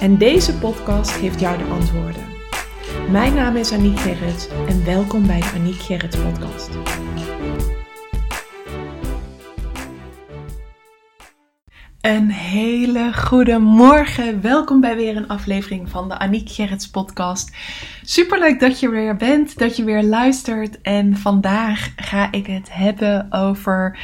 En deze podcast geeft jou de antwoorden. Mijn naam is Aniek Gerrits en welkom bij de Aniek Gerrits podcast. Een hele goede morgen. Welkom bij weer een aflevering van de Aniek Gerrits podcast. Superleuk dat je weer bent, dat je weer luistert. En vandaag ga ik het hebben over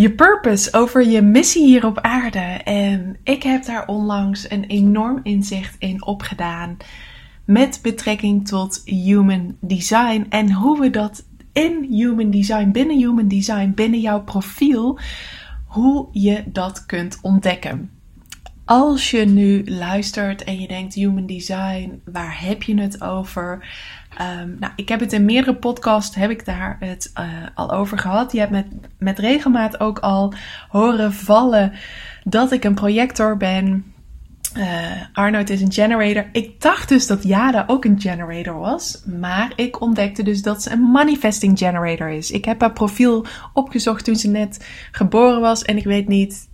je purpose, over je missie hier op aarde. En ik heb daar onlangs een enorm inzicht in opgedaan met betrekking tot human design en hoe we dat in human design, binnen human design, binnen jouw profiel, hoe je dat kunt ontdekken. Als je nu luistert en je denkt human design, waar heb je het over? Um, nou, ik heb het in meerdere podcasts, heb ik daar het uh, al over gehad. Je hebt met, met regelmaat ook al horen vallen dat ik een projector ben. Uh, is een generator. Ik dacht dus dat Jada ook een generator was. Maar ik ontdekte dus dat ze een manifesting generator is. Ik heb haar profiel opgezocht toen ze net geboren was. En ik weet niet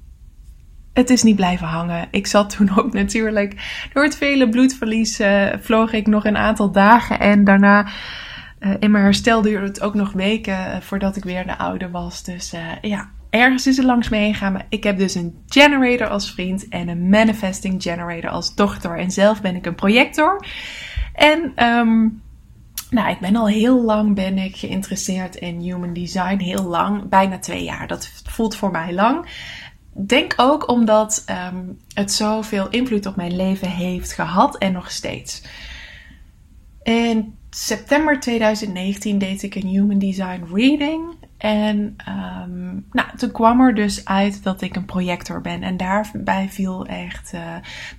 het is niet blijven hangen. Ik zat toen ook natuurlijk door het vele bloedverlies uh, vloog ik nog een aantal dagen en daarna uh, in mijn herstel duurde het ook nog weken uh, voordat ik weer de oude was. Dus ja, ergens is het langs me. Maar ik heb dus een generator als vriend en een manifesting generator als dochter. En zelf ben ik een projector. En um, nou, ik ben al heel lang ben ik geïnteresseerd in human design. Heel lang, bijna twee jaar. Dat voelt voor mij lang denk ook omdat um, het zoveel invloed op mijn leven heeft gehad en nog steeds. In september 2019 deed ik een Human Design Reading. En um, nou, toen kwam er dus uit dat ik een projector ben. En daarbij viel echt, uh,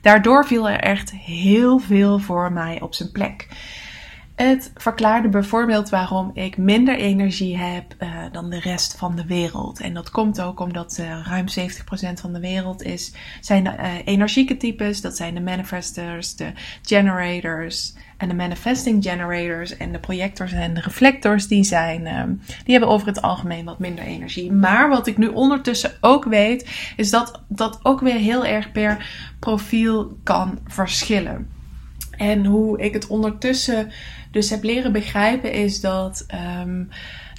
daardoor viel er echt heel veel voor mij op zijn plek. Het verklaarde bijvoorbeeld waarom ik minder energie heb uh, dan de rest van de wereld. En dat komt ook omdat uh, ruim 70% van de wereld is, zijn de uh, energieke types. Dat zijn de manifestors, de generators en de manifesting generators. En de projectors en de reflectors, die, zijn, die hebben over het algemeen wat minder energie. Maar wat ik nu ondertussen ook weet, is dat dat ook weer heel erg per profiel kan verschillen. En hoe ik het ondertussen dus heb leren begrijpen is dat um,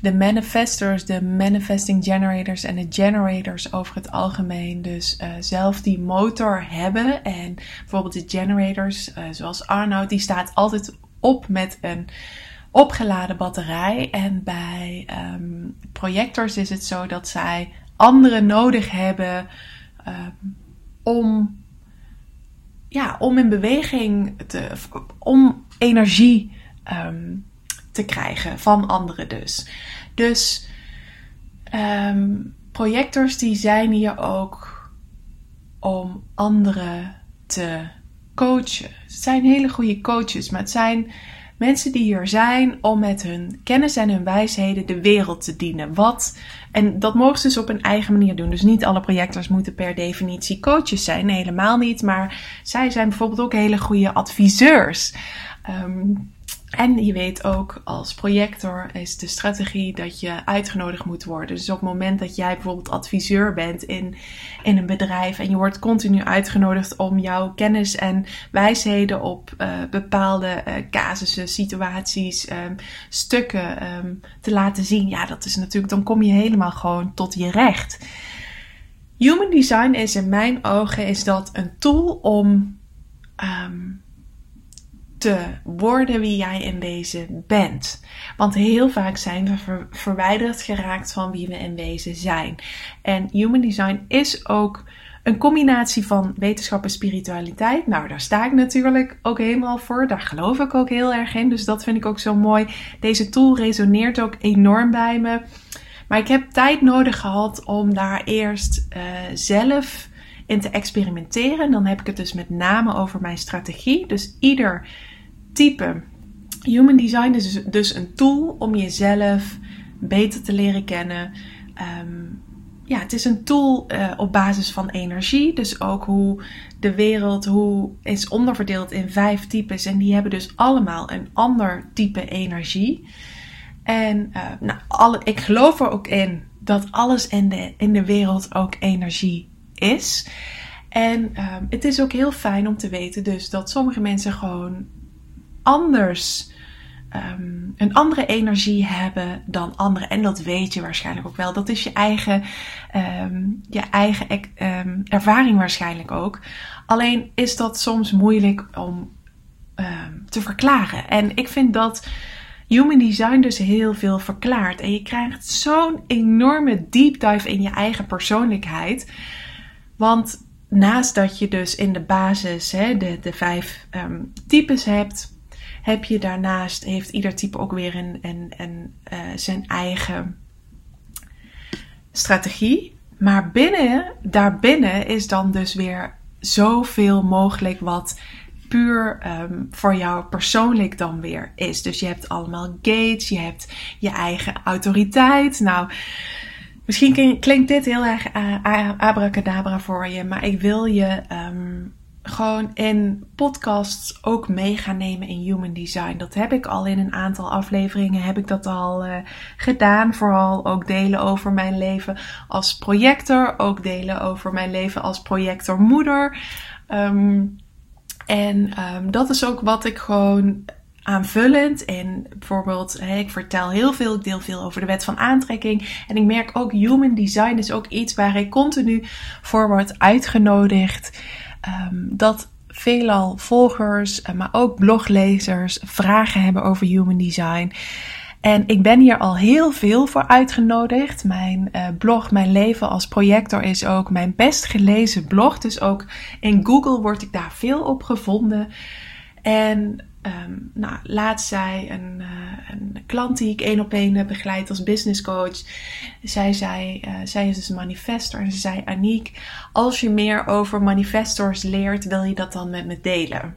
de manifestors, de manifesting generators en de generators over het algemeen dus uh, zelf die motor hebben. En bijvoorbeeld de generators, uh, zoals Arnoud, die staat altijd op met een opgeladen batterij. En bij um, projectors is het zo dat zij anderen nodig hebben um, om ja, om in beweging te, om energie um, te krijgen van anderen dus. Dus um, projectors die zijn hier ook om anderen te coachen. Het zijn hele goede coaches, maar het zijn mensen die hier zijn om met hun kennis en hun wijsheden de wereld te dienen. Wat, en dat mogen ze dus op een eigen manier doen. Dus niet alle projectors moeten per definitie coaches zijn. Nee, helemaal niet. Maar zij zijn bijvoorbeeld ook hele goede adviseurs. Um, en je weet ook, als projector is de strategie dat je uitgenodigd moet worden. Dus op het moment dat jij bijvoorbeeld adviseur bent in, in een bedrijf en je wordt continu uitgenodigd om jouw kennis en wijsheden op uh, bepaalde uh, casussen, situaties, um, stukken um, te laten zien. Ja, dat is natuurlijk, dan kom je helemaal gewoon tot je recht. Human design is in mijn ogen is dat een tool om um, te worden wie jij in wezen bent. Want heel vaak zijn we verwijderd geraakt van wie we in wezen zijn. En human design is ook een combinatie van wetenschap en spiritualiteit. Nou, daar sta ik natuurlijk ook helemaal voor. Daar geloof ik ook heel erg in. Dus dat vind ik ook zo mooi. Deze tool resoneert ook enorm bij me. Maar ik heb tijd nodig gehad om daar eerst uh, zelf in te experimenteren. Dan heb ik het dus met name over mijn strategie. Dus ieder type human design is dus, dus een tool om jezelf beter te leren kennen. Ehm, ja, het is een tool uh, op basis van energie. Dus ook hoe de wereld hoe is onderverdeeld in vijf types. En die hebben dus allemaal een ander type energie. En uh, nou, alle, ik geloof er ook in dat alles in de, in de wereld ook energie is. En uh, het is ook heel fijn om te weten dus dat sommige mensen gewoon anders um, een andere energie hebben dan anderen. En dat weet je waarschijnlijk ook wel. Dat is je eigen, um, je eigen um, ervaring waarschijnlijk ook. Alleen is dat soms moeilijk om te verklaren. En ik vind dat Human Design dus heel veel verklaart. En je krijgt zo'n enorme deep dive in je eigen persoonlijkheid. Want naast dat je dus in de basis hè, de, de vijf types hebt heb je daarnaast, heeft ieder type ook weer een, een, een, uh, zijn eigen strategie. Maar binnen, daarbinnen is dan dus weer zoveel mogelijk wat puur um, voor jou persoonlijk dan weer is. Dus je hebt allemaal gates, je hebt je eigen autoriteit. Nou, misschien klinkt dit heel erg uh, abracadabra voor je, maar ik wil je um, gewoon in podcasts ook mee gaan nemen in human design. Dat heb ik al in een aantal afleveringen heb ik dat al uh, gedaan. Vooral ook delen over mijn leven als projector, ook delen over mijn leven als projectormoeder. Um, en um, dat is ook wat ik gewoon aanvullend. En bijvoorbeeld, ik vertel heel veel, ik deel veel over de wet van aantrekking. En ik merk ook, human design is ook iets waar ik continu voor word uitgenodigd. Um, dat veelal volgers, eh, maar ook bloglezers vragen hebben over human design. En ik ben hier al heel veel voor uitgenodigd. Mijn uh, blog, mijn leven als projector is ook mijn best gelezen blog. Dus ook in Google word ik daar veel op gevonden. En um, nou, laatst zei een, uh, een, klant die ik één op één begeleid als business coach. Zij zei, uh, zij is dus een manifestor. En ze zei, Aniek, als je meer over manifestors leert, wil je dat dan met me delen?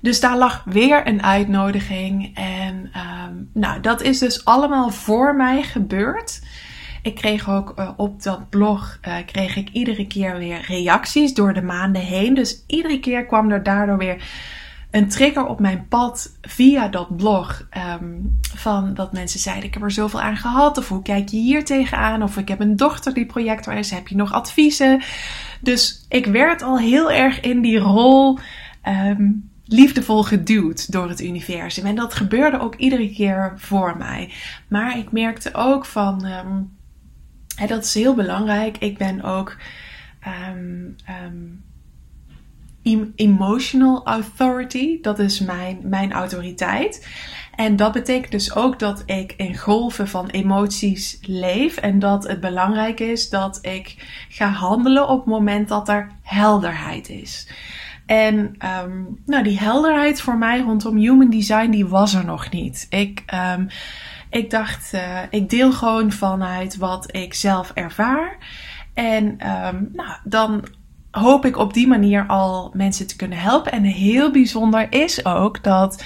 Dus daar lag weer een uitnodiging. En um, nou, dat is dus allemaal voor mij gebeurd. Ik kreeg ook op dat blog kreeg ik iedere keer weer reacties door de maanden heen. Dus iedere keer kwam er daardoor weer een trigger op mijn pad via dat blog. Um, van dat mensen zeiden: Ik heb er zoveel aan gehad. Of hoe kijk je hier tegenaan? Of ik heb een dochter die projector is. Heb je nog adviezen? Dus ik werd al heel erg in die rol. Um, liefdevol geduwd door het universum. En dat gebeurde ook iedere keer voor mij. Maar ik merkte ook van, en dat is heel belangrijk. Ik ben ook emotional authority. Dat is mijn, mijn autoriteit. En dat betekent dus ook dat ik in golven van emoties leef. En dat het belangrijk is dat ik ga handelen op het moment dat er helderheid is. En um, nou, die helderheid voor mij rondom human design, die was er nog niet. Ik, um, ik dacht, uh, ik deel gewoon vanuit wat ik zelf ervaar. En um, nou, dan hoop ik op die manier al mensen te kunnen helpen. En heel bijzonder is ook dat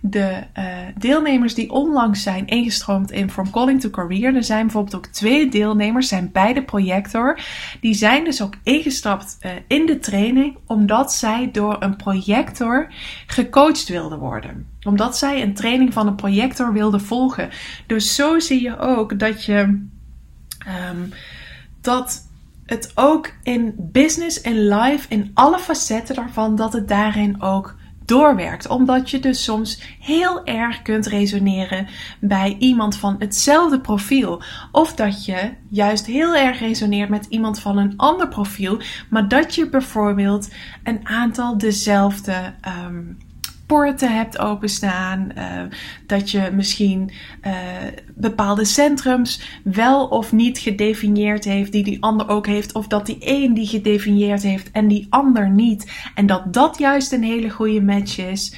de uh, deelnemers die onlangs zijn ingestroomd in From Calling to Career. Er zijn bijvoorbeeld ook twee deelnemers, zijn beide projector. Die zijn dus ook ingestapt uh, in de training omdat zij door een projector gecoacht wilden worden. Omdat zij een training van een projector wilden volgen. Dus zo zie je ook dat je um, dat het ook in business en life, in alle facetten daarvan, dat het daarin ook doorwerkt. Omdat je dus soms heel erg kunt resoneren bij iemand van hetzelfde profiel. Of dat je juist heel erg resoneert met iemand van een ander profiel. Maar dat je bijvoorbeeld een aantal dezelfde um, poorten hebt openstaan. Uh, dat je misschien uh, bepaalde centrums wel of niet gedefinieerd heeft, die die ander ook heeft. Of dat die een die gedefinieerd heeft en die ander niet. En dat dat juist een hele goede match is.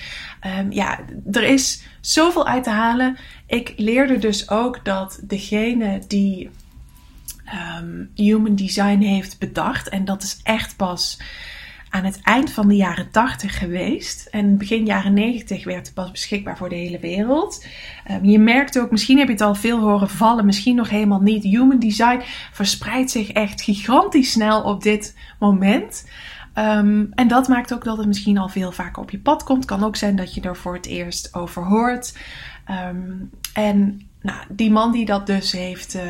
Um, ja, er is zoveel uit te halen. Ik leerde dus ook dat degene die ehm, human design heeft bedacht. En dat is echt pas aan het eind van de jaren 80 geweest. En begin jaren 90 werd het pas beschikbaar voor de hele wereld. Um, je merkt ook, misschien heb je het al veel horen vallen, misschien nog helemaal niet. Human design verspreidt zich echt gigantisch snel op dit moment. Um, en dat maakt ook dat het misschien al veel vaker op je pad komt. Kan ook zijn dat je er voor het eerst over hoort. Um, en nou, die man die dat dus heeft uh,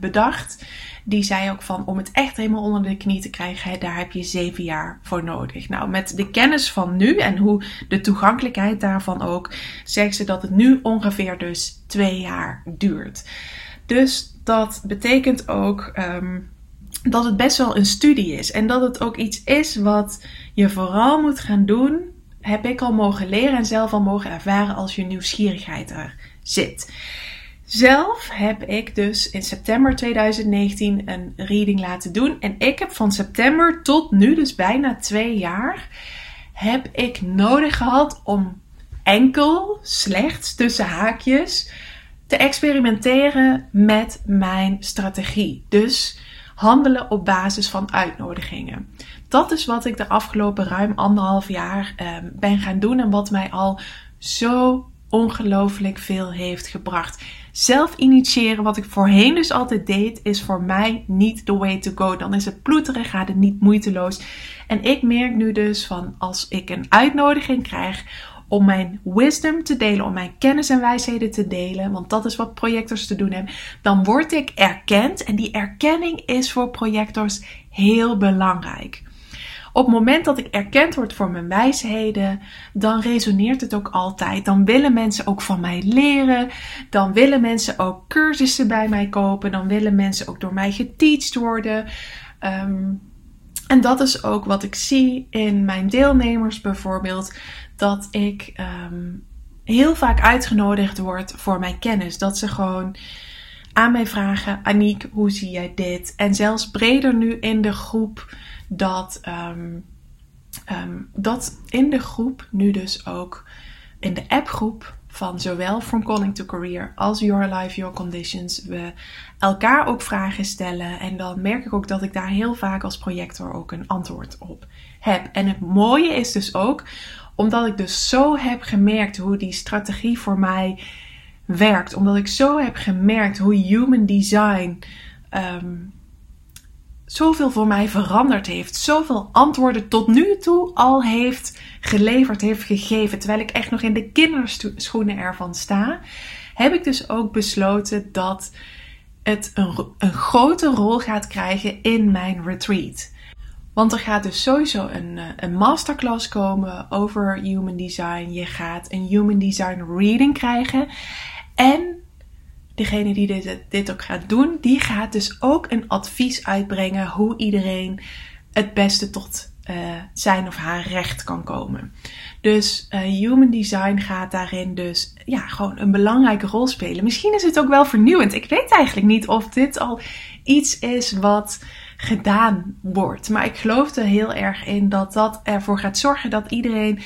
bedacht, die zei ook van om het echt helemaal onder de knie te krijgen, daar heb je zeven jaar voor nodig. Nou, met de kennis van nu en hoe de toegankelijkheid daarvan ook, zegt ze dat het nu ongeveer dus twee jaar duurt. Dus dat betekent ook um, dat het best wel een studie is en dat het ook iets is wat je vooral moet gaan doen. Heb ik al mogen leren en zelf al mogen ervaren als je nieuwsgierigheid er zit. Zelf heb ik dus in september 2019 een reading laten doen. En ik heb van september tot nu, dus bijna twee jaar, heb ik nodig gehad om enkel, slechts tussen haakjes, te experimenteren met mijn strategie. Dus handelen op basis van uitnodigingen. Dat is wat ik de afgelopen ruim anderhalf jaar uh, ben gaan doen en wat mij al zo ongelooflijk veel heeft gebracht. Zelf initiëren, wat ik voorheen dus altijd deed, is voor mij niet the way to go. Dan is het ploeterig, gaat het niet moeiteloos. En ik merk nu dus van als ik een uitnodiging krijg om mijn wisdom te delen, om mijn kennis en wijsheden te delen, want dat is wat projectors te doen hebben, dan word ik erkend en die erkenning is voor projectors heel belangrijk. Op het moment dat ik erkend word voor mijn wijsheden, dan resoneert het ook altijd. Dan willen mensen ook van mij leren. Dan willen mensen ook cursussen bij mij kopen. Dan willen mensen ook door mij geteacht worden. Um, en dat is ook wat ik zie in mijn deelnemers bijvoorbeeld. Dat ik um, heel vaak uitgenodigd word voor mijn kennis. Dat ze gewoon aan mij vragen: Aniek, hoe zie jij dit? En zelfs breder nu in de groep dat, um, um, dat in de groep nu dus ook in de appgroep van zowel From Calling to Career als Your Life, Your Conditions we elkaar ook vragen stellen. En dan merk ik ook dat ik daar heel vaak als projector ook een antwoord op heb. En het mooie is dus ook, omdat ik dus zo heb gemerkt hoe die strategie voor mij werkt. Omdat ik zo heb gemerkt hoe human design um, zoveel voor mij veranderd heeft. Zoveel antwoorden tot nu toe al heeft geleverd, heeft gegeven. Terwijl ik echt nog in de kinderschoenen ervan sta. Heb ik dus ook besloten dat het een, een grote rol gaat krijgen in mijn retreat. Want er gaat dus sowieso een, eh, een masterclass komen over human design. Je gaat een human design reading krijgen. En degene die dit, dit ook gaat doen, die gaat dus ook een advies uitbrengen hoe iedereen het beste tot uh, zijn of haar recht kan komen. Dus uh, human design gaat daarin dus ja, gewoon een belangrijke rol spelen. Misschien is het ook wel vernieuwend. Ik weet eigenlijk niet of dit al iets is wat gedaan wordt. Maar ik geloof er heel erg in dat dat ervoor gaat zorgen dat iedereen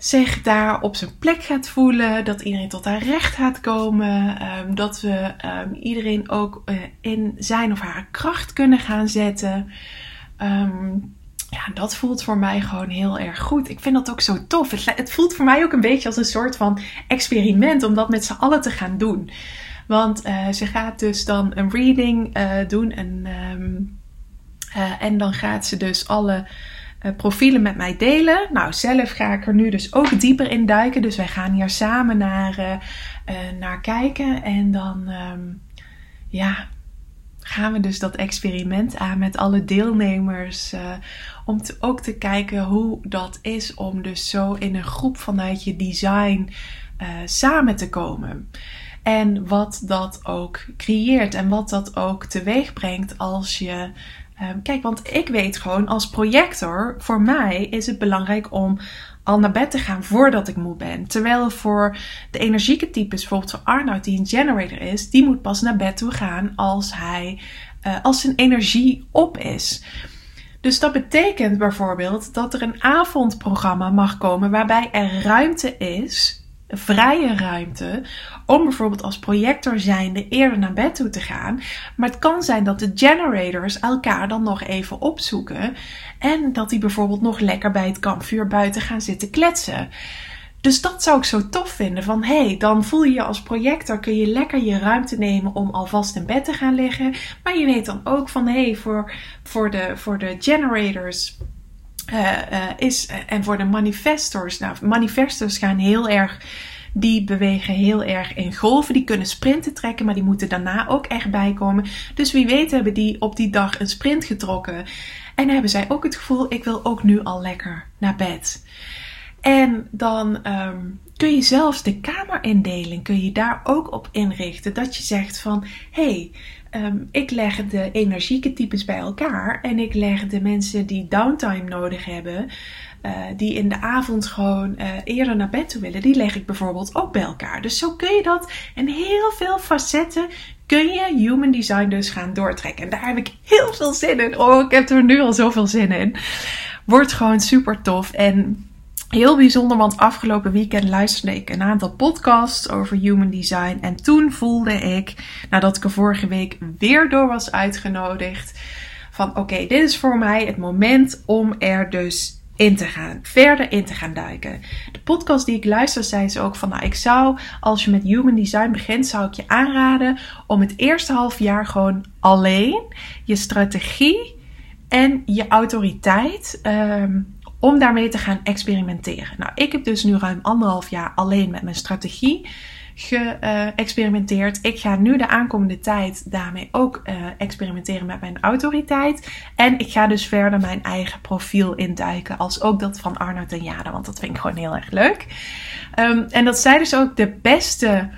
zich daar op zijn plek gaat voelen, dat iedereen tot haar recht gaat komen, um, dat we um, iedereen ook uh, in zijn of haar kracht kunnen gaan zetten. Um, ja, dat voelt voor mij gewoon heel erg goed. Ik vind dat ook zo tof. Het, het, voelt voor mij ook een beetje als een soort van experiment om dat met z'n allen te gaan doen. Want uh, ze gaat dus dan een reading uh, doen en, en dan gaat ze dus alle uh, profielen met mij delen. Nou, zelf ga ik er nu dus ook dieper in duiken. Dus wij gaan hier samen naar, uh, uh, naar kijken. En dan, um, ja, gaan we dus dat experiment aan met alle deelnemers. om ook te kijken hoe dat is om dus zo in een groep vanuit je design samen te komen. En wat dat ook creëert en wat dat ook teweeg brengt als je Um, kijk, want ik weet gewoon als projector, voor mij is het belangrijk om al naar bed te gaan voordat ik moe ben. Terwijl voor de energieke types, bijvoorbeeld voor Arnoud die een generator is, die moet pas naar bed toe gaan als hij, uh, als zijn energie op is. Dus dat betekent bijvoorbeeld dat er een avondprogramma mag komen waarbij er ruimte is vrije ruimte om bijvoorbeeld als projector zijnde eerder naar bed toe te gaan. Maar het kan zijn dat de generators elkaar dan nog even opzoeken en dat die bijvoorbeeld nog lekker bij het kampvuur buiten gaan zitten kletsen. Dus dat zou ik zo tof vinden. Van hé, hey, dan voel je je als projector, kun je lekker je ruimte nemen om alvast in bed te gaan liggen. Maar je weet dan ook van hé, hey, voor, voor, de, voor de generators uh, uh, is, en voor de manifestors. Nou, manifestors gaan heel erg die bewegen heel erg in golven. Die kunnen sprinten trekken, maar die moeten daarna ook echt bijkomen. Dus wie weet hebben die op die dag een sprint getrokken. En hebben zij ook het gevoel: ik wil ook nu al lekker naar bed. En dan um, kun je zelfs de kamerindeling, kun je daar ook op inrichten. Dat je zegt van, hé, hey, um, ik leg de energieke types bij elkaar. En ik leg de mensen die downtime nodig hebben, uh, die in de avond gewoon uh, eerder naar bed toe willen, die leg ik bijvoorbeeld ook bij elkaar. Dus zo kun je dat in heel veel facetten kun je human design dus gaan doortrekken. En daar heb ik heel veel zin in. Oh, ik heb er nu al zoveel zin in. Wordt gewoon super tof. En Heel bijzonder, want afgelopen weekend luisterde ik een aantal podcasts over human design. En toen voelde ik, nadat ik er vorige week weer door was uitgenodigd, van oké, dit is voor mij het moment om er dus in te gaan, verder in te gaan duiken. De podcast die ik luister zei ze ook van, nou, ik zou, als je met human design begint, zou ik je aanraden om het eerste half jaar gewoon alleen je strategie en je autoriteit um, om daarmee te gaan experimenteren. Nou, ik heb dus nu ruim anderhalf jaar alleen met mijn strategie geëxperimenteerd. ik ga nu de aankomende tijd daarmee ook uh, experimenteren met mijn autoriteit. En ik ga dus verder mijn eigen profiel induiken. Als ook dat van Arnoud en Jade. Want dat vind ik gewoon heel erg leuk. Um, en dat zij dus ook de beste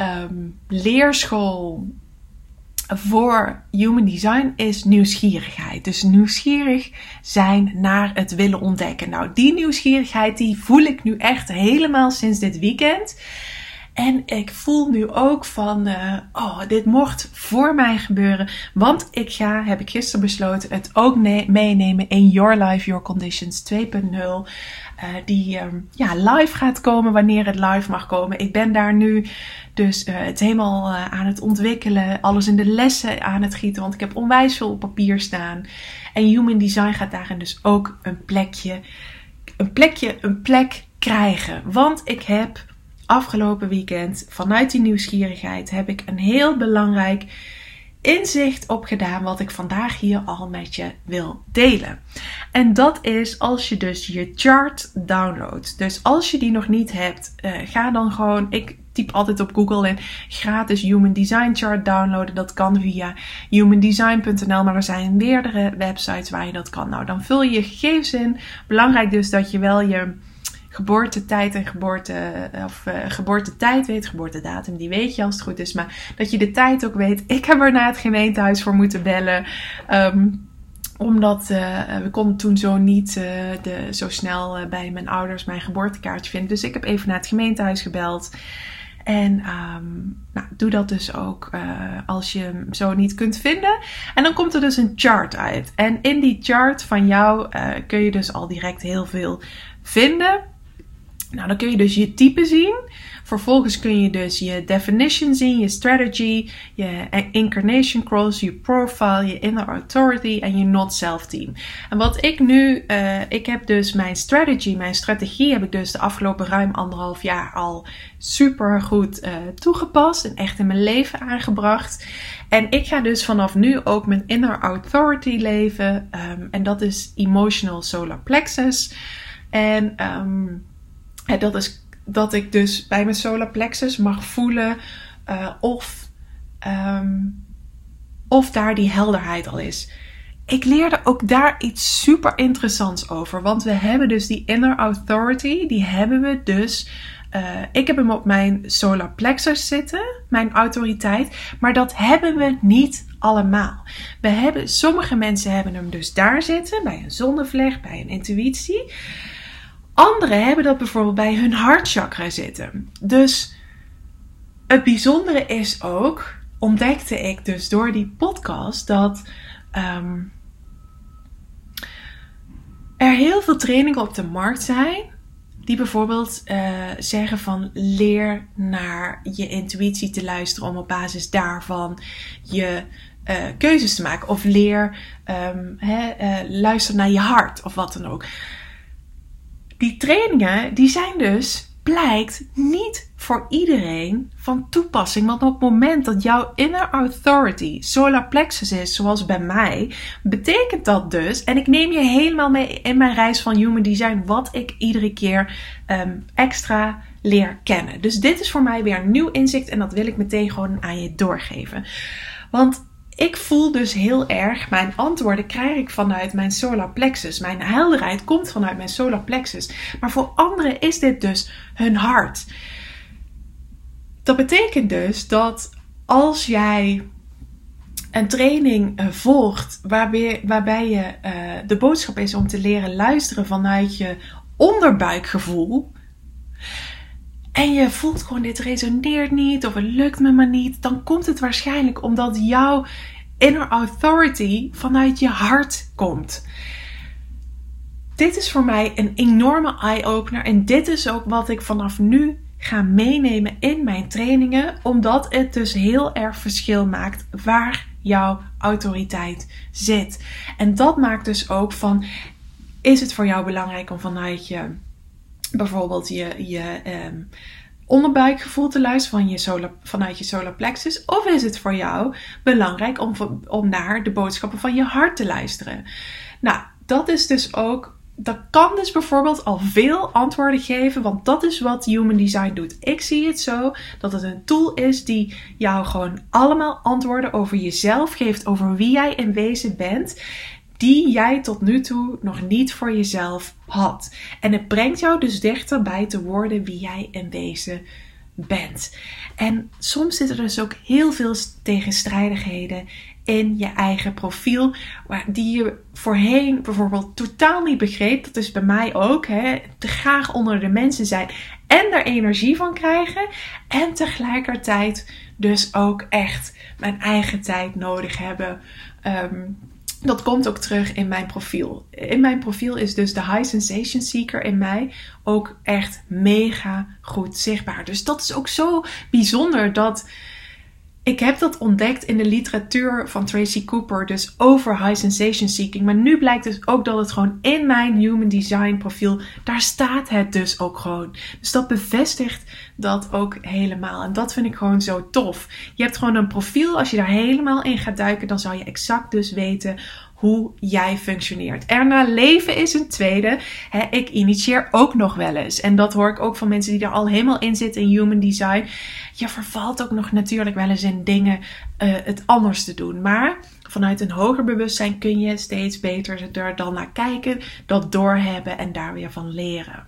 um, leerschool voor human design is nieuwsgierigheid. Dus nieuwsgierig zijn naar het willen ontdekken. Nou, die nieuwsgierigheid die voel ik nu echt helemaal sinds dit weekend. En ik voel nu ook van, uh, oh, dit mocht voor mij gebeuren. Want ik ga, heb ik gisteren besloten, het ook meenemen in Your Life, Your Conditions 2.0. Uh, die uh, ja, live gaat komen wanneer het live mag komen. Ik ben daar nu dus uh, het helemaal aan het ontwikkelen. Alles in de lessen aan het gieten. Want ik heb onwijs veel op papier staan. En Human Design gaat daarin dus ook een plekje, een plekje, een plek krijgen. Want ik heb afgelopen weekend vanuit die nieuwsgierigheid heb ik een heel belangrijk inzicht opgedaan wat ik vandaag hier al met je wil delen. En dat is als je dus je chart downloadt. Dus als je die nog niet hebt, uh, ga dan gewoon. Ik typ altijd op Google en gratis Human Design Chart downloaden. Dat kan via humandesign.nl, maar er zijn meerdere websites waar je dat kan. Nou, dan vul je je gegevens in. Belangrijk dus dat je wel je geboortetijd en geboorte, of, uh, geboortetijd weet, geboortedatum, die weet je als het goed is. Maar dat je de tijd ook weet. Ik heb er naar het gemeentehuis voor moeten bellen. Um, omdat uh, we konden toen zo niet de, zo snel bij mijn ouders mijn geboortekaartje vinden. Dus ik heb even naar het gemeentehuis gebeld. En um, nou, doe dat dus ook als je hem zo niet kunt vinden. En dan komt er dus een chart uit. En in die chart van jou kun je dus al direct heel veel vinden. Nou, dan kun je dus je type zien. Vervolgens kun je dus je definition zien, je strategy, je incarnation cross, je profile, je inner authority en je not self team. En wat ik nu, uh, ik heb dus mijn strategy, mijn strategie heb ik dus de afgelopen ruim anderhalf jaar al super goed uh, toegepast en echt in mijn leven aangebracht. En ik ga dus vanaf nu ook mijn inner authority leven. Um, en dat is emotional solar plexus. En um, dat is dat ik dus bij mijn solar plexus mag voelen uh, of, um, of daar die helderheid al is. Ik leerde ook daar iets super interessants over. Want we hebben dus die inner authority, die hebben we dus. Uh, ik heb hem op mijn solar plexus zitten, mijn autoriteit. Maar dat hebben we niet allemaal. We hebben, sommige mensen hebben hem dus daar zitten, bij een zonnevlecht, bij een intuïtie. Anderen hebben dat bijvoorbeeld bij hun hartchakra zitten. Dus het bijzondere is ook, ontdekte ik dus door die podcast, dat um, er heel veel trainingen op de markt zijn die bijvoorbeeld uh, zeggen van leer naar je intuïtie te luisteren om op basis daarvan je uh, keuzes te maken. Of leer um, luister naar je hart of wat dan ook. Die trainingen die zijn dus blijkt niet voor iedereen van toepassing. Want op het moment dat jouw inner authority solar plexus is, zoals bij mij, betekent dat dus, en ik neem je helemaal mee in mijn reis van human design, wat ik iedere keer um, extra leer kennen. Dus dit is voor mij weer een nieuw inzicht en dat wil ik meteen gewoon aan je doorgeven. Want ik voel dus heel erg, mijn antwoorden krijg ik vanuit mijn solar plexus. Mijn helderheid komt vanuit mijn solar plexus. Maar voor anderen is dit dus hun hart. Dat betekent dus dat als jij een training uh, volgt waarbij, waarbij je uh, de boodschap is om te leren luisteren vanuit je onderbuikgevoel. En je voelt gewoon dit resoneert niet of het lukt me maar niet. Dan komt het waarschijnlijk omdat jouw inner authority vanuit je hart komt. Dit is voor mij een enorme eye-opener. En dit is ook wat ik vanaf nu ga meenemen in mijn trainingen. Omdat het dus heel erg verschil maakt waar jouw autoriteit zit. En dat maakt dus ook van: is het voor jou belangrijk om vanuit je bijvoorbeeld je, je um, onderbuikgevoel te luisteren van je solar, vanuit je solar plexus? Of is het voor jou belangrijk om, om naar de boodschappen van je hart te luisteren? Nou, dat is dus ook. Dat kan dus bijvoorbeeld al veel antwoorden geven, want dat is wat Human Design doet. Ik zie het zo dat het een tool is die jou gewoon allemaal antwoorden over jezelf geeft, over wie jij in wezen bent die jij tot nu toe nog niet voor jezelf had. En het brengt jou dus dichterbij te worden wie jij in wezen bent. En soms zitten er dus ook heel veel tegenstrijdigheden in je eigen profiel, die je voorheen bijvoorbeeld totaal niet begreep. Dat is bij mij ook. Hè, te graag onder de mensen zijn en er energie van krijgen. En tegelijkertijd dus ook echt mijn eigen tijd nodig hebben. Um, dat komt ook terug in mijn profiel. In mijn profiel is dus de High Sensation Seeker in mij ook echt mega goed zichtbaar. Dus dat is ook zo bijzonder dat ik heb dat ontdekt in de literatuur van Tracy Cooper, dus over high sensation seeking. Maar nu blijkt dus ook dat het gewoon in mijn human design profiel, daar staat het dus ook gewoon. Dus dat bevestigt dat ook helemaal. En dat vind ik gewoon zo tof. Je hebt gewoon een profiel, als je daar helemaal in gaat duiken, dan zal je exact dus weten hoe jij functioneert. Erna leven is een tweede. ik initieer ook nog wel eens. En dat hoor ik ook van mensen die er al helemaal in zitten in human design. Je vervalt ook nog natuurlijk wel eens in dingen uh, het anders te doen. Maar vanuit een hoger bewustzijn kun je steeds beter er dan naar kijken, dat doorhebben en daar weer van leren.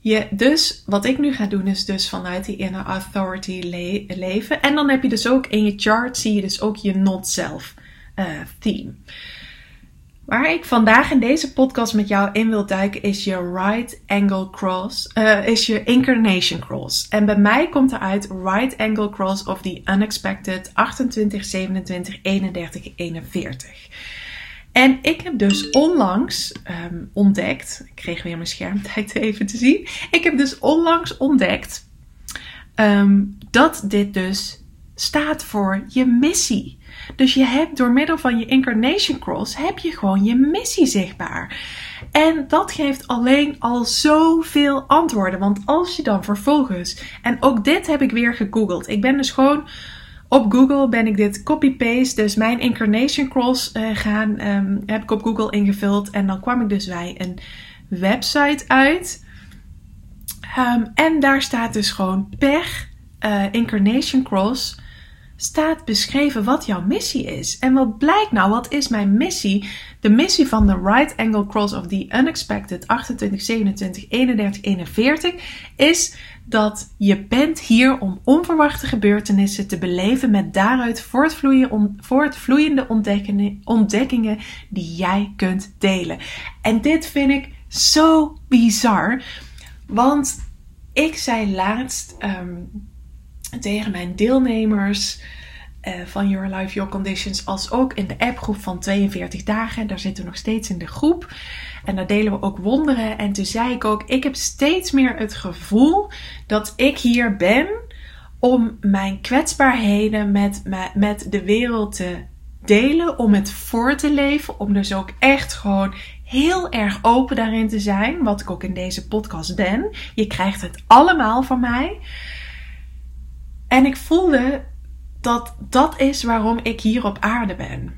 Je, dus wat ik nu ga doen is dus vanuit die inner authority leven. En dan heb je dus ook in je chart zie je dus ook je not self uh, theme. Waar ik vandaag in deze podcast met jou in wil duiken is je right angle cross, uh, is je incarnation cross. En bij mij komt eruit right angle cross of the unexpected 28, 27, 31, 41. En ik heb dus onlangs um, ontdekt, ik kreeg weer mijn schermtijd even te zien. Ik heb dus onlangs ontdekt um, dat dit dus staat voor je missie. Dus je hebt door middel van je Incarnation Cross heb je gewoon je missie zichtbaar. En dat geeft alleen al zoveel antwoorden. Want als je dan vervolgens, en ook dit heb ik weer gegoogeld. Ik ben dus gewoon op Google ben ik dit copy-paste, dus mijn Incarnation Cross uh, gaan, um, heb ik op Google ingevuld. En dan kwam ik dus bij een website uit. Um, en daar staat dus gewoon per uh, Incarnation Cross staat beschreven wat jouw missie is. En wat blijkt nou? Wat is mijn missie? De missie van de Right Angle Cross of the Unexpected 28, 27, 31, 41 is dat je bent hier om onverwachte gebeurtenissen te beleven met daaruit voortvloeiende ontdekkingen, die jij kunt delen. En dit vind ik zo bizar, want ik zei laatst um, tegen mijn deelnemers uh, van Your Life, Your Conditions, als ook in de appgroep van 42 dagen. Daar zitten we nog steeds in de groep. En daar delen we ook wonderen. En toen zei ik ook, ik heb steeds meer het gevoel dat ik hier ben om mijn kwetsbaarheden met, met de wereld te delen, om het voor te leven, om dus ook echt gewoon heel erg open daarin te zijn, wat ik ook in deze podcast ben. Je krijgt het allemaal van mij. En ik voelde dat dat is waarom ik hier op aarde ben.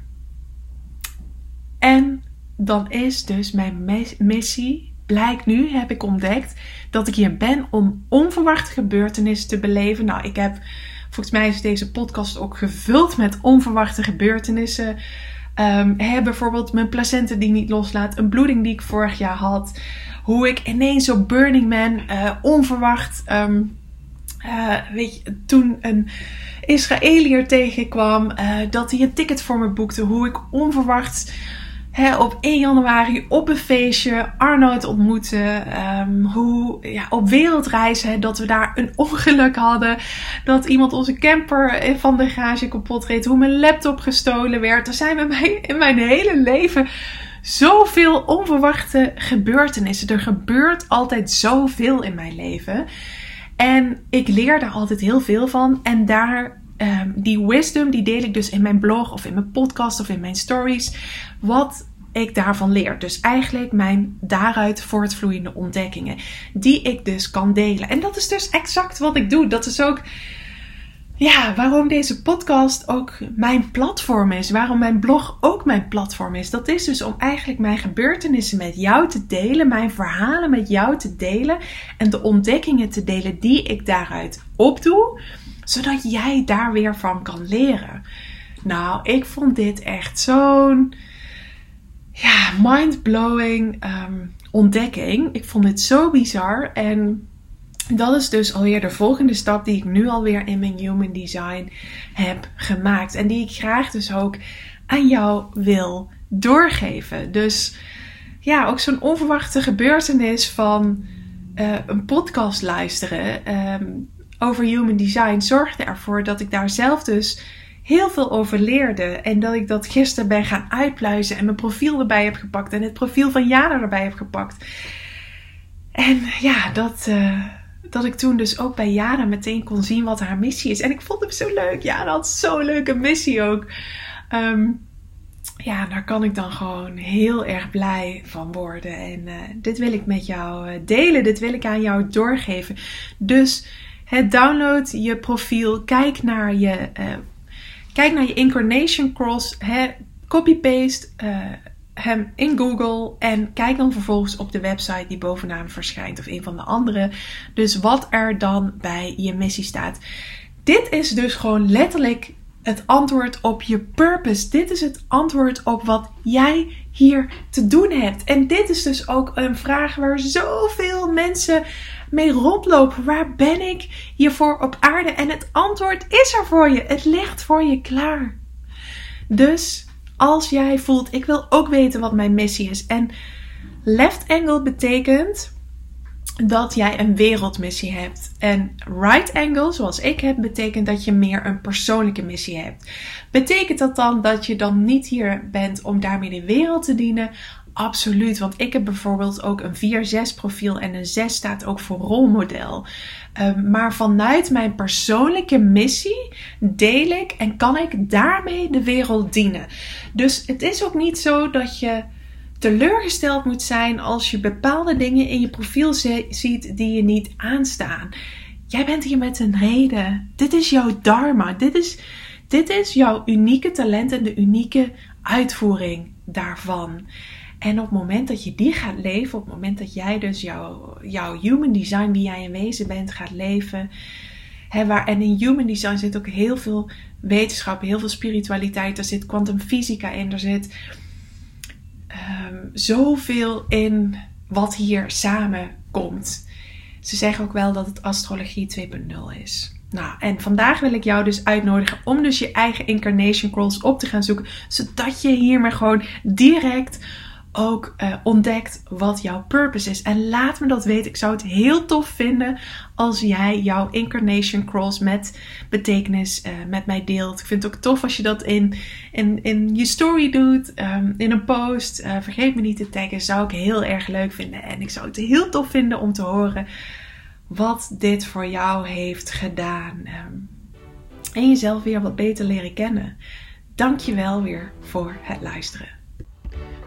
En dan is dus mijn missie, blijkt nu, heb ik ontdekt, dat ik hier ben om onverwachte gebeurtenissen te beleven. Nou, ik heb, volgens mij is deze podcast ook gevuld met onverwachte gebeurtenissen. Um, bijvoorbeeld mijn placenta die niet loslaat, een bloeding die ik vorig jaar had. Hoe ik ineens op Burning Man uh, onverwacht, um, uh, weet je, toen een Israëliër tegenkwam, uh, dat hij een ticket voor me boekte. Hoe ik onverwacht op 1 januari op een feestje Arnold ontmoeten. Um, hoe ja, op wereldreis dat we daar een ongeluk hadden. Dat iemand onze camper van de garage kapot reed. Hoe mijn laptop gestolen werd. Er zijn bij mij in mijn hele leven zoveel onverwachte gebeurtenissen. Er gebeurt altijd zoveel in mijn leven. En ik leer daar altijd heel veel van. En daar Um, die wisdom die deel ik dus in mijn blog of in mijn podcast of in mijn stories. Wat ik daarvan leer. Dus eigenlijk mijn daaruit voortvloeiende ontdekkingen. Die ik dus kan delen. En dat is dus exact wat ik doe. Dat is ook ja, waarom deze podcast ook mijn platform is. Waarom mijn blog ook mijn platform is. Dat is dus om eigenlijk mijn gebeurtenissen met jou te delen. Mijn verhalen met jou te delen. En de ontdekkingen te delen die ik daaruit opdoe. Zodat jij daar weer van kan leren. Nou, ik vond dit echt zo'n ja, mind-blowing um, ontdekking. Ik vond dit zo bizar. En dat is dus alweer de volgende stap die ik nu alweer in mijn human design heb gemaakt. En die ik graag dus ook aan jou wil doorgeven. Dus ja, ook zo'n onverwachte gebeurtenis van uh, een podcast luisteren um, over human design zorgde ervoor dat ik daar zelf dus heel veel over leerde. En dat ik dat gisteren ben gaan uitpluizen en mijn profiel erbij heb gepakt en het profiel van Jana erbij heb gepakt. En ja, dat, uh, dat ik toen dus ook bij Jana meteen kon zien wat haar missie is. En ik vond hem zo leuk. Jana had zo'n leuke missie ook. Um, ja, daar kan ik dan gewoon heel erg blij van worden. En uh, dit wil ik met jou uh, delen. Dit wil ik aan jou doorgeven. Dus het download je profiel. Kijk naar je Kijk naar je incarnation cross, copy-paste hem in Google en kijk dan vervolgens op de website die bovenaan verschijnt of een van de andere. Dus wat er dan bij je missie staat. Dit is dus gewoon letterlijk het antwoord op je purpose. Dit is het antwoord op wat jij hier te doen hebt. En dit is dus ook een vraag waar zoveel mensen mee rondlopen. Waar ben ik hiervoor op aarde? En het antwoord is er voor je. Het ligt voor je klaar. Dus als jij voelt, ik wil ook weten wat mijn missie is. En left angle betekent dat jij een wereldmissie hebt. En right angle, zoals ik heb, betekent dat je meer een persoonlijke missie hebt. Betekent dat dan dat je dan niet hier bent om daarmee de wereld te dienen? Absoluut, want ik heb bijvoorbeeld ook een 4-6 profiel en een 6 staat ook voor rolmodel. Um, maar vanuit mijn persoonlijke missie deel ik en kan ik daarmee de wereld dienen. Dus het is ook niet zo dat je teleurgesteld moet zijn als je bepaalde dingen in je profiel ziet die je niet aanstaan. Jij bent hier met een reden. Dit is jouw dharma. Dit is, dit is jouw unieke talent en de unieke uitvoering daarvan. En op het moment dat je die gaat leven, op het moment dat jij dus jouw, jouw human design, wie jij in wezen bent, gaat leven. Hè, waar, en in human design zit ook heel veel wetenschap, heel veel spiritualiteit. Er zit kwantumfysica in, er zit um, zoveel in wat hier samenkomt. Ze zeggen ook wel dat het astrologie 2.0 is. Nou, en vandaag wil ik jou dus uitnodigen om dus je eigen incarnation calls op te gaan zoeken. Zodat je hiermee gewoon direct ook uh, ontdekt wat jouw purpose is. En laat me dat weten. Ik zou het heel tof vinden als jij jouw incarnation cross met betekenis uh, met mij deelt. Ik vind het ook tof als je dat in, in, in je story doet, um, in een post. Uh, vergeet me niet te taggen. Zou ik heel erg leuk vinden. En ik zou het heel tof vinden om te horen wat dit voor jou heeft gedaan. Um, en jezelf weer wat beter leren kennen. Dank je wel weer voor het luisteren.